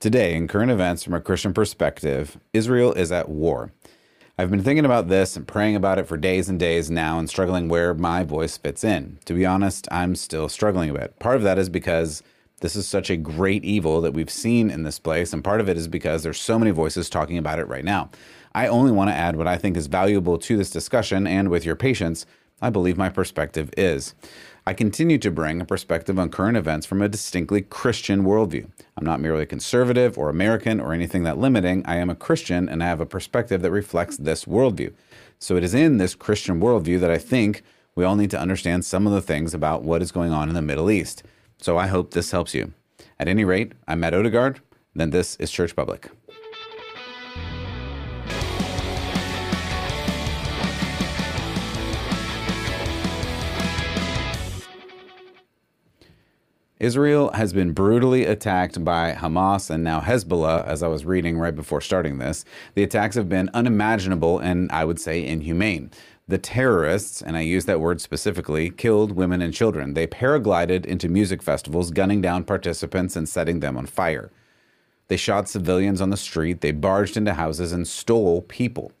Today, in current events from a Christian perspective, Israel is at war. I've been thinking about this and praying about it for days and days now and struggling where my voice fits in. To be honest, I'm still struggling a bit. Part of that is because this is such a great evil that we've seen in this place, and part of it is because there's so many voices talking about it right now. I only want to add what I think is valuable to this discussion, and with your patience, I believe my perspective is. I continue to bring a perspective on current events from a distinctly Christian worldview. I'm not merely conservative or American or anything that limiting. I am a Christian and I have a perspective that reflects this worldview. So it is in this Christian worldview that I think we all need to understand some of the things about what is going on in the Middle East. So I hope this helps you. At any rate, I'm Matt Odegaard, then this is Church Public. Israel has been brutally attacked by Hamas and now Hezbollah, as I was reading right before starting this. The attacks have been unimaginable and I would say inhumane. The terrorists, and I use that word specifically, killed women and children. They paraglided into music festivals, gunning down participants and setting them on fire. They shot civilians on the street, they barged into houses and stole people.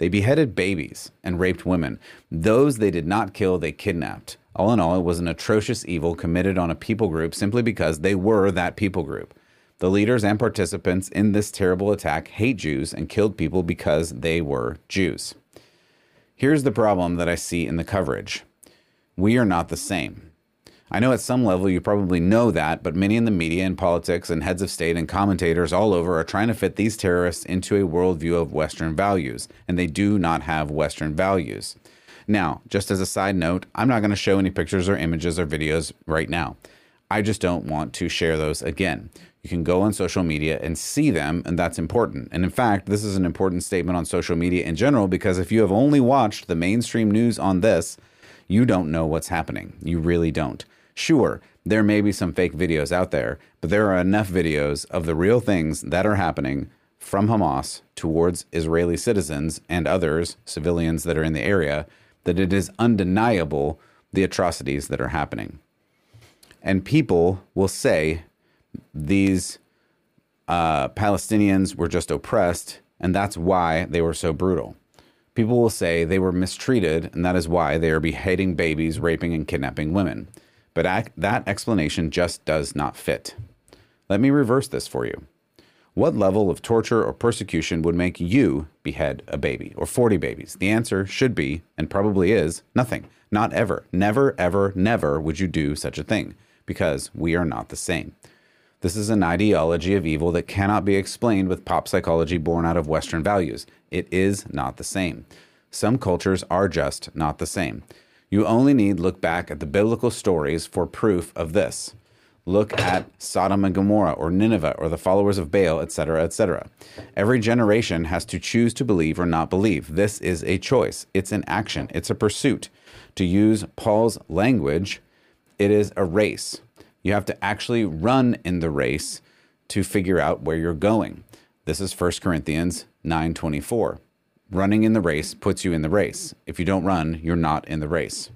They beheaded babies and raped women. Those they did not kill, they kidnapped. All in all, it was an atrocious evil committed on a people group simply because they were that people group. The leaders and participants in this terrible attack hate Jews and killed people because they were Jews. Here's the problem that I see in the coverage we are not the same. I know at some level you probably know that, but many in the media and politics and heads of state and commentators all over are trying to fit these terrorists into a worldview of Western values, and they do not have Western values. Now, just as a side note, I'm not going to show any pictures or images or videos right now. I just don't want to share those again. You can go on social media and see them, and that's important. And in fact, this is an important statement on social media in general because if you have only watched the mainstream news on this, you don't know what's happening. You really don't. Sure, there may be some fake videos out there, but there are enough videos of the real things that are happening from Hamas towards Israeli citizens and others, civilians that are in the area, that it is undeniable the atrocities that are happening. And people will say these uh, Palestinians were just oppressed, and that's why they were so brutal. People will say they were mistreated, and that is why they are beheading babies, raping, and kidnapping women. But ac- that explanation just does not fit. Let me reverse this for you. What level of torture or persecution would make you behead a baby or 40 babies? The answer should be, and probably is, nothing. Not ever. Never, ever, never would you do such a thing because we are not the same. This is an ideology of evil that cannot be explained with pop psychology born out of Western values. It is not the same. Some cultures are just not the same. You only need look back at the biblical stories for proof of this. Look at Sodom and Gomorrah or Nineveh or the followers of Baal, etc., etc. Every generation has to choose to believe or not believe. This is a choice, it's an action, it's a pursuit. To use Paul's language, it is a race. You have to actually run in the race to figure out where you're going. This is 1 Corinthians 9:24. Running in the race puts you in the race. If you don't run, you're not in the race.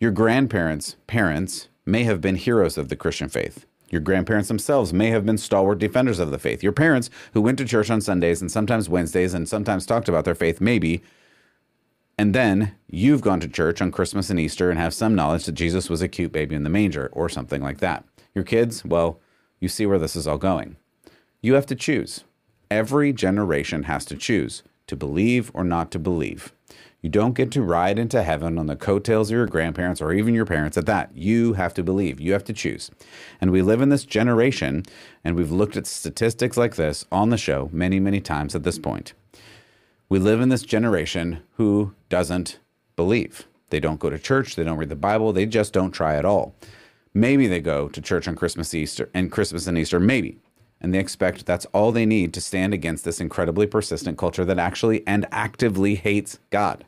Your grandparents, parents, may have been heroes of the Christian faith. Your grandparents themselves may have been stalwart defenders of the faith. Your parents, who went to church on Sundays and sometimes Wednesdays and sometimes talked about their faith, maybe. And then you've gone to church on Christmas and Easter and have some knowledge that Jesus was a cute baby in the manger or something like that. Your kids, well, you see where this is all going. You have to choose. Every generation has to choose to believe or not to believe. You don't get to ride into heaven on the coattails of your grandparents or even your parents at that. You have to believe. You have to choose. And we live in this generation, and we've looked at statistics like this on the show many, many times at this point. We live in this generation who doesn't believe. They don't go to church, they don't read the Bible, they just don't try at all. Maybe they go to church on Christmas, Easter, and Christmas and Easter, maybe and they expect that's all they need to stand against this incredibly persistent culture that actually and actively hates God.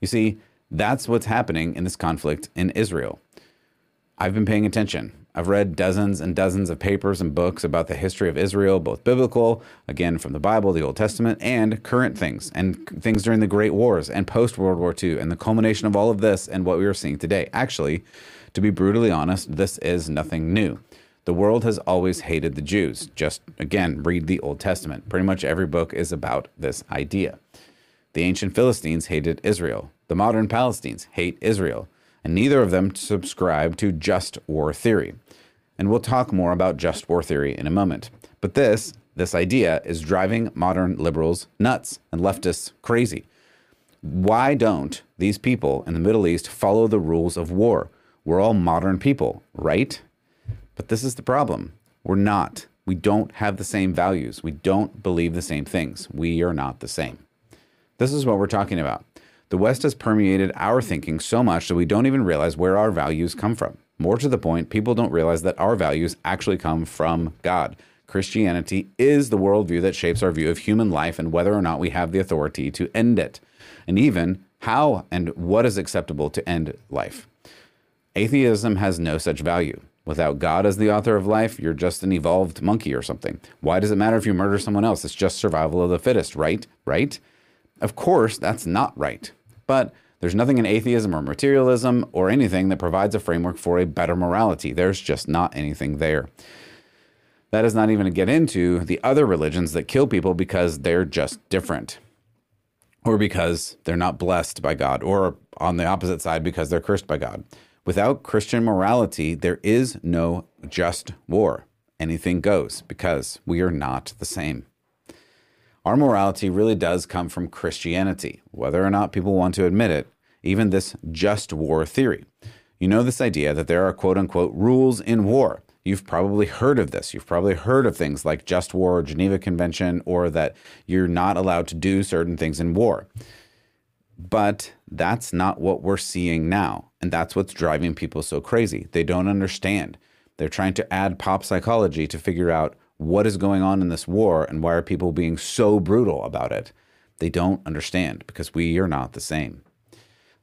You see, that's what's happening in this conflict in Israel. I've been paying attention. I've read dozens and dozens of papers and books about the history of Israel, both biblical, again from the Bible, the Old Testament, and current things, and things during the Great Wars and post World War II, and the culmination of all of this and what we are seeing today. Actually, to be brutally honest, this is nothing new. The world has always hated the Jews. Just again, read the Old Testament. Pretty much every book is about this idea. The ancient Philistines hated Israel. The modern Palestinians hate Israel. And neither of them subscribe to just war theory. And we'll talk more about just war theory in a moment. But this, this idea is driving modern liberals nuts and leftists crazy. Why don't these people in the Middle East follow the rules of war? We're all modern people, right? But this is the problem. We're not. We don't have the same values. We don't believe the same things. We are not the same. This is what we're talking about. The West has permeated our thinking so much that we don't even realize where our values come from. More to the point, people don't realize that our values actually come from God. Christianity is the worldview that shapes our view of human life and whether or not we have the authority to end it, and even how and what is acceptable to end life. Atheism has no such value. Without God as the author of life, you're just an evolved monkey or something. Why does it matter if you murder someone else? It's just survival of the fittest, right? Right? Of course, that's not right. But there's nothing in atheism or materialism or anything that provides a framework for a better morality. There's just not anything there. That is not even to get into the other religions that kill people because they're just different or because they're not blessed by God, or on the opposite side, because they're cursed by God. Without Christian morality, there is no just war. Anything goes because we are not the same. Our morality really does come from Christianity, whether or not people want to admit it, even this just war theory. You know, this idea that there are quote unquote rules in war. You've probably heard of this. You've probably heard of things like just war, Geneva Convention, or that you're not allowed to do certain things in war. But that's not what we're seeing now. And that's what's driving people so crazy. They don't understand. They're trying to add pop psychology to figure out what is going on in this war and why are people being so brutal about it. They don't understand because we are not the same.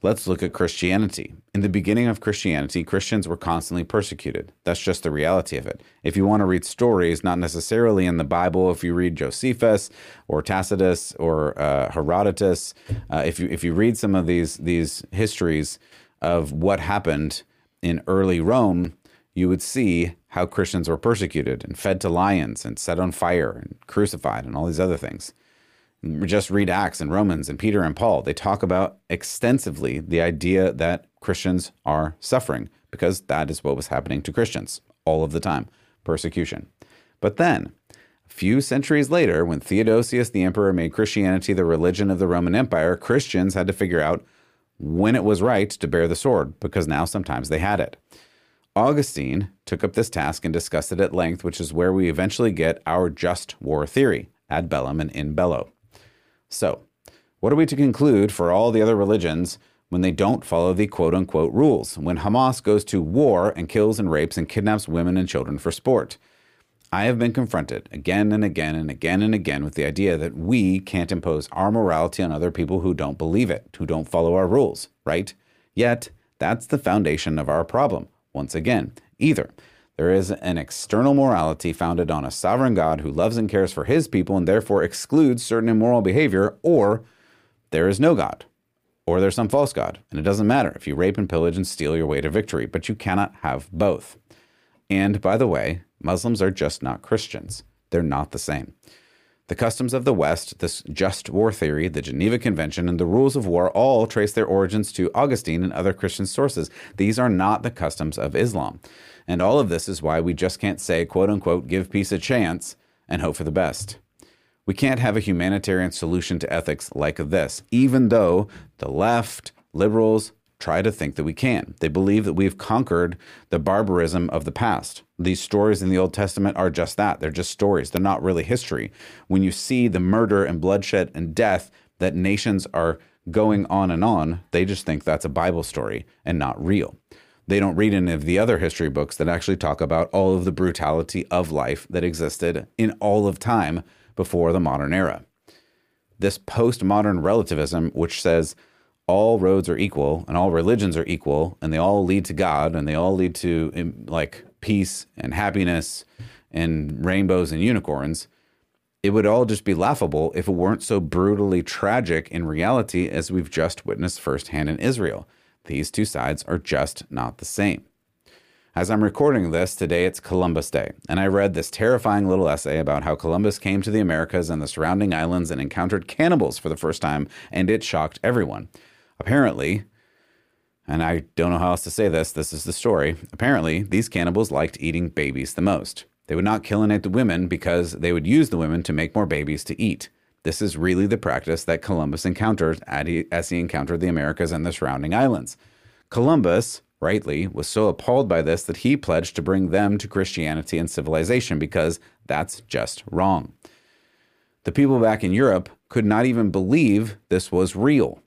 Let's look at Christianity. In the beginning of Christianity, Christians were constantly persecuted. That's just the reality of it. If you want to read stories, not necessarily in the Bible, if you read Josephus or Tacitus or uh, Herodotus, uh, if you if you read some of these these histories of what happened in early Rome, you would see how Christians were persecuted and fed to lions and set on fire and crucified and all these other things just read Acts and Romans and Peter and Paul. They talk about extensively the idea that Christians are suffering because that is what was happening to Christians all of the time persecution. But then, a few centuries later, when Theodosius the emperor made Christianity the religion of the Roman Empire, Christians had to figure out when it was right to bear the sword because now sometimes they had it. Augustine took up this task and discussed it at length, which is where we eventually get our just war theory ad bellum and in bello. So, what are we to conclude for all the other religions when they don't follow the quote unquote rules? When Hamas goes to war and kills and rapes and kidnaps women and children for sport? I have been confronted again and again and again and again with the idea that we can't impose our morality on other people who don't believe it, who don't follow our rules, right? Yet, that's the foundation of our problem. Once again, either there is an external morality founded on a sovereign God who loves and cares for his people and therefore excludes certain immoral behavior, or there is no God, or there's some false God. And it doesn't matter if you rape and pillage and steal your way to victory, but you cannot have both. And by the way, Muslims are just not Christians. They're not the same. The customs of the West, this just war theory, the Geneva Convention, and the rules of war all trace their origins to Augustine and other Christian sources. These are not the customs of Islam. And all of this is why we just can't say, quote unquote, give peace a chance and hope for the best. We can't have a humanitarian solution to ethics like this, even though the left, liberals, try to think that we can. They believe that we've conquered the barbarism of the past. These stories in the Old Testament are just that. They're just stories. They're not really history. When you see the murder and bloodshed and death that nations are going on and on, they just think that's a Bible story and not real they don't read any of the other history books that actually talk about all of the brutality of life that existed in all of time before the modern era. This postmodern relativism, which says all roads are equal and all religions are equal and they all lead to God and they all lead to um, like peace and happiness and rainbows and unicorns, it would all just be laughable if it weren't so brutally tragic in reality as we've just witnessed firsthand in Israel. These two sides are just not the same. As I'm recording this, today it's Columbus Day, and I read this terrifying little essay about how Columbus came to the Americas and the surrounding islands and encountered cannibals for the first time, and it shocked everyone. Apparently, and I don't know how else to say this, this is the story. Apparently, these cannibals liked eating babies the most. They would not kill and eat the women because they would use the women to make more babies to eat. This is really the practice that Columbus encountered as he encountered the Americas and the surrounding islands. Columbus, rightly, was so appalled by this that he pledged to bring them to Christianity and civilization because that's just wrong. The people back in Europe could not even believe this was real.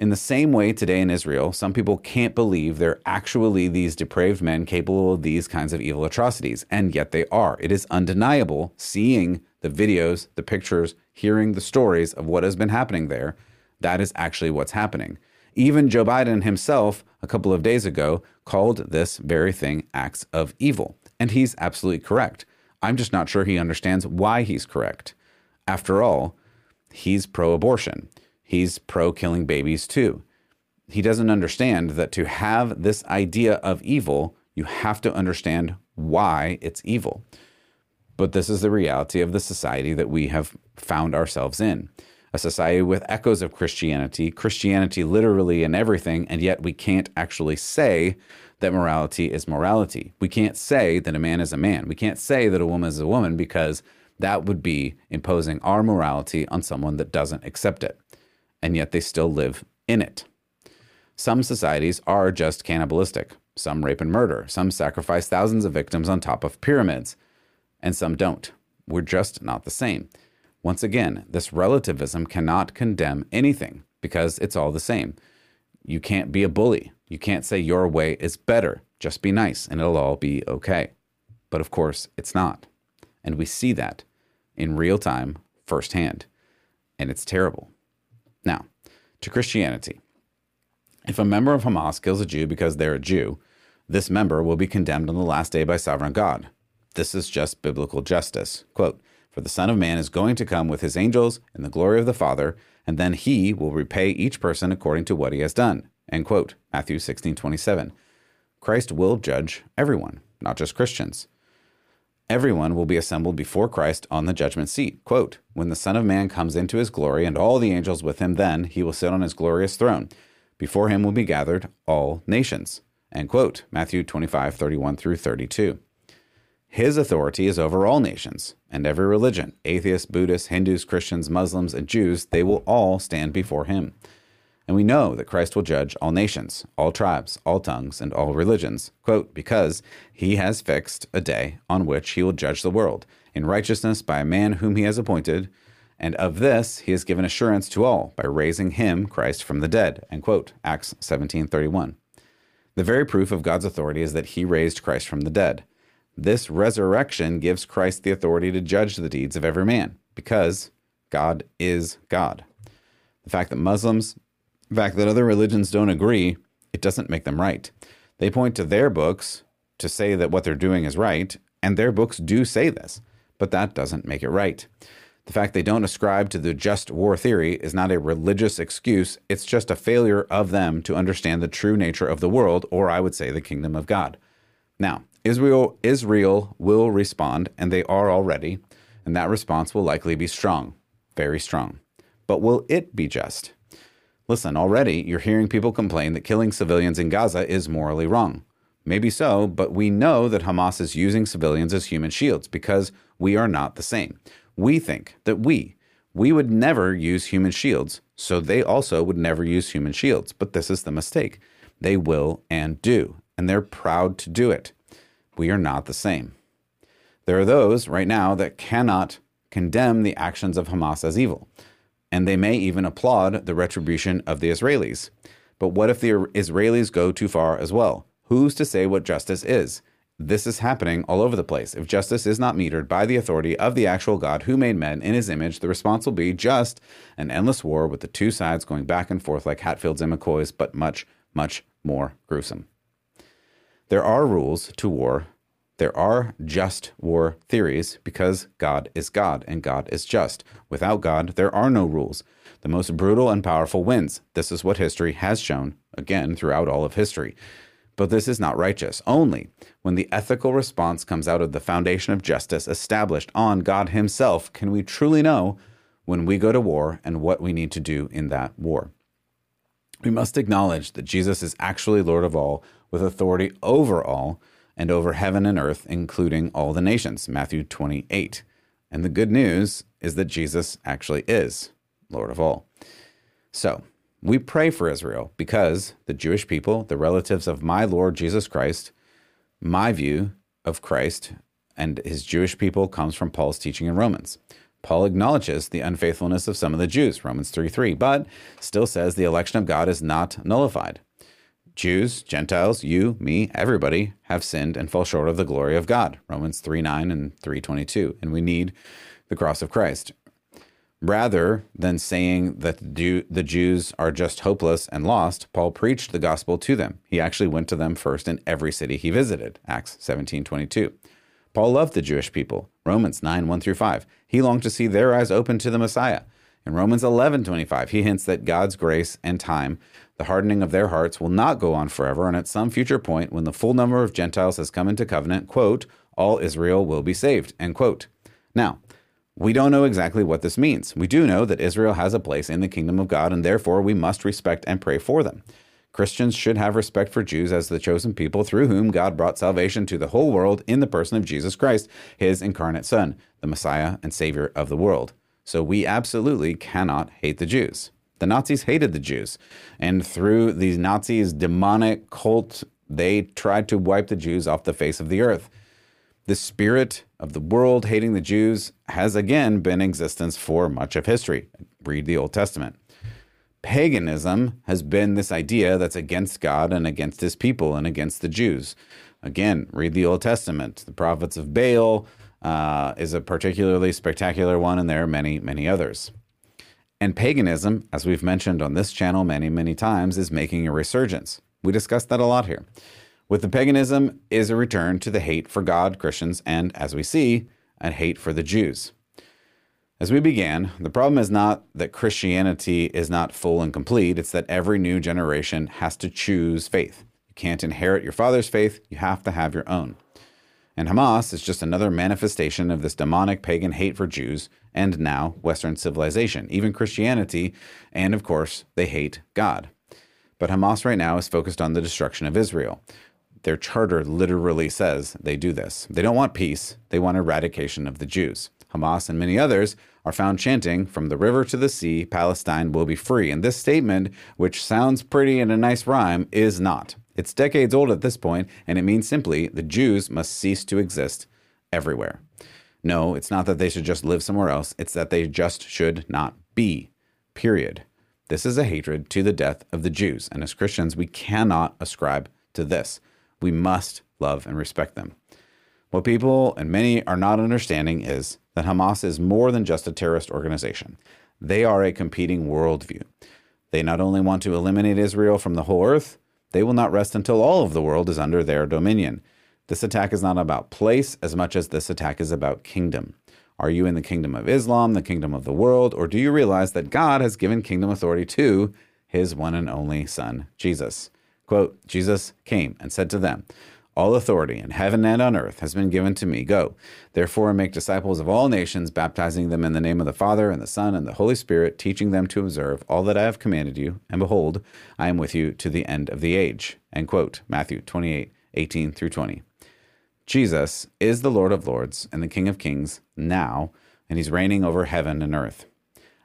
In the same way, today in Israel, some people can't believe they're actually these depraved men capable of these kinds of evil atrocities, and yet they are. It is undeniable seeing the videos, the pictures, hearing the stories of what has been happening there. That is actually what's happening. Even Joe Biden himself, a couple of days ago, called this very thing acts of evil. And he's absolutely correct. I'm just not sure he understands why he's correct. After all, he's pro abortion he's pro killing babies too. He doesn't understand that to have this idea of evil, you have to understand why it's evil. But this is the reality of the society that we have found ourselves in a society with echoes of Christianity, Christianity literally in everything, and yet we can't actually say that morality is morality. We can't say that a man is a man. We can't say that a woman is a woman because that would be imposing our morality on someone that doesn't accept it and yet they still live in it. Some societies are just cannibalistic. Some rape and murder. Some sacrifice thousands of victims on top of pyramids. And some don't. We're just not the same. Once again, this relativism cannot condemn anything because it's all the same. You can't be a bully. You can't say your way is better. Just be nice and it'll all be okay. But of course, it's not. And we see that in real time firsthand. And it's terrible. To Christianity. If a member of Hamas kills a Jew because they're a Jew, this member will be condemned on the last day by sovereign God. This is just biblical justice. Quote, For the Son of Man is going to come with his angels in the glory of the Father, and then he will repay each person according to what he has done. End quote. Matthew 16, 27. Christ will judge everyone, not just Christians everyone will be assembled before Christ on the judgment seat. Quote, When the Son of Man comes into his glory, and all the angels with him, then he will sit on his glorious throne. Before him will be gathered all nations. End quote. Matthew 25, 31 through 32. His authority is over all nations and every religion atheists, Buddhists, Hindus, Christians, Muslims, and Jews, they will all stand before him. And we know that Christ will judge all nations, all tribes, all tongues, and all religions, quote, because he has fixed a day on which he will judge the world in righteousness by a man whom he has appointed. And of this he has given assurance to all by raising him, Christ, from the dead. End quote. Acts 17:31. The very proof of God's authority is that he raised Christ from the dead. This resurrection gives Christ the authority to judge the deeds of every man, because God is God. The fact that Muslims, the fact that other religions don't agree, it doesn't make them right. They point to their books to say that what they're doing is right, and their books do say this, but that doesn't make it right. The fact they don't ascribe to the just war theory is not a religious excuse, it's just a failure of them to understand the true nature of the world, or I would say the kingdom of God. Now, Israel Israel will respond, and they are already, and that response will likely be strong, very strong. But will it be just? Listen, already you're hearing people complain that killing civilians in Gaza is morally wrong. Maybe so, but we know that Hamas is using civilians as human shields because we are not the same. We think that we, we would never use human shields, so they also would never use human shields. But this is the mistake. They will and do, and they're proud to do it. We are not the same. There are those right now that cannot condemn the actions of Hamas as evil and they may even applaud the retribution of the Israelis. But what if the Israelis go too far as well? Who's to say what justice is? This is happening all over the place. If justice is not metered by the authority of the actual God who made men in his image, the response will be just an endless war with the two sides going back and forth like Hatfields and McCoys, but much, much more gruesome. There are rules to war there are just war theories because God is God and God is just. Without God, there are no rules. The most brutal and powerful wins. This is what history has shown, again, throughout all of history. But this is not righteous. Only when the ethical response comes out of the foundation of justice established on God Himself can we truly know when we go to war and what we need to do in that war. We must acknowledge that Jesus is actually Lord of all, with authority over all and over heaven and earth, including all the nations. Matthew 28. And the good news is that Jesus actually is Lord of all. So, we pray for Israel because the Jewish people, the relatives of my Lord Jesus Christ, my view of Christ and his Jewish people comes from Paul's teaching in Romans. Paul acknowledges the unfaithfulness of some of the Jews, Romans 3 3, but still says the election of God is not nullified. Jews, Gentiles, you, me, everybody have sinned and fall short of the glory of God, Romans 3 9 and 322. And we need the cross of Christ. Rather than saying that the Jews are just hopeless and lost, Paul preached the gospel to them. He actually went to them first in every city he visited, Acts 17 22. Paul loved the Jewish people, Romans 9 1 through 5. He longed to see their eyes open to the Messiah. In Romans 11 25, he hints that God's grace and time, the hardening of their hearts, will not go on forever, and at some future point, when the full number of Gentiles has come into covenant, quote, all Israel will be saved, end quote. Now, we don't know exactly what this means. We do know that Israel has a place in the kingdom of God, and therefore we must respect and pray for them. Christians should have respect for Jews as the chosen people through whom God brought salvation to the whole world in the person of Jesus Christ, his incarnate Son, the Messiah and Savior of the world. So we absolutely cannot hate the Jews. The Nazis hated the Jews, and through these Nazis' demonic cult, they tried to wipe the Jews off the face of the earth. The spirit of the world hating the Jews has again been in existence for much of history. Read the Old Testament. Paganism has been this idea that's against God and against his people and against the Jews. Again, read the Old Testament. The prophets of Baal uh, is a particularly spectacular one, and there are many, many others. And paganism, as we've mentioned on this channel many, many times, is making a resurgence. We discussed that a lot here. With the paganism is a return to the hate for God, Christians, and, as we see, a hate for the Jews. As we began, the problem is not that Christianity is not full and complete, it's that every new generation has to choose faith. You can't inherit your father's faith, you have to have your own. And Hamas is just another manifestation of this demonic pagan hate for Jews and now Western civilization, even Christianity, and of course, they hate God. But Hamas right now is focused on the destruction of Israel. Their charter literally says they do this. They don't want peace, they want eradication of the Jews. Hamas and many others are found chanting, From the river to the sea, Palestine will be free. And this statement, which sounds pretty in a nice rhyme, is not. It's decades old at this point, and it means simply the Jews must cease to exist everywhere. No, it's not that they should just live somewhere else, it's that they just should not be. Period. This is a hatred to the death of the Jews, and as Christians, we cannot ascribe to this we must love and respect them. What people and many are not understanding is that Hamas is more than just a terrorist organization. They are a competing worldview. They not only want to eliminate Israel from the whole earth, they will not rest until all of the world is under their dominion. This attack is not about place as much as this attack is about kingdom. Are you in the kingdom of Islam, the kingdom of the world, or do you realize that God has given kingdom authority to his one and only Son, Jesus? Quote, Jesus came and said to them, All authority in heaven and on earth has been given to me. Go, therefore, make disciples of all nations, baptizing them in the name of the Father and the Son and the Holy Spirit, teaching them to observe all that I have commanded you. And behold, I am with you to the end of the age. End quote. Matthew 28, 18 through 20. Jesus is the Lord of Lords and the King of Kings now, and he's reigning over heaven and earth.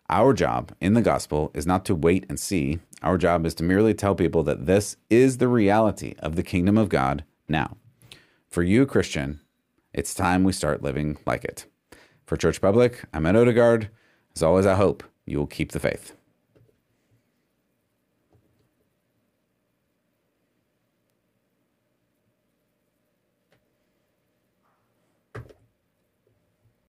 Our job in the gospel is not to wait and see. Our job is to merely tell people that this is the reality of the kingdom of God now. For you, Christian, it's time we start living like it. For Church Public, I'm Ed Odegaard. As always, I hope you will keep the faith.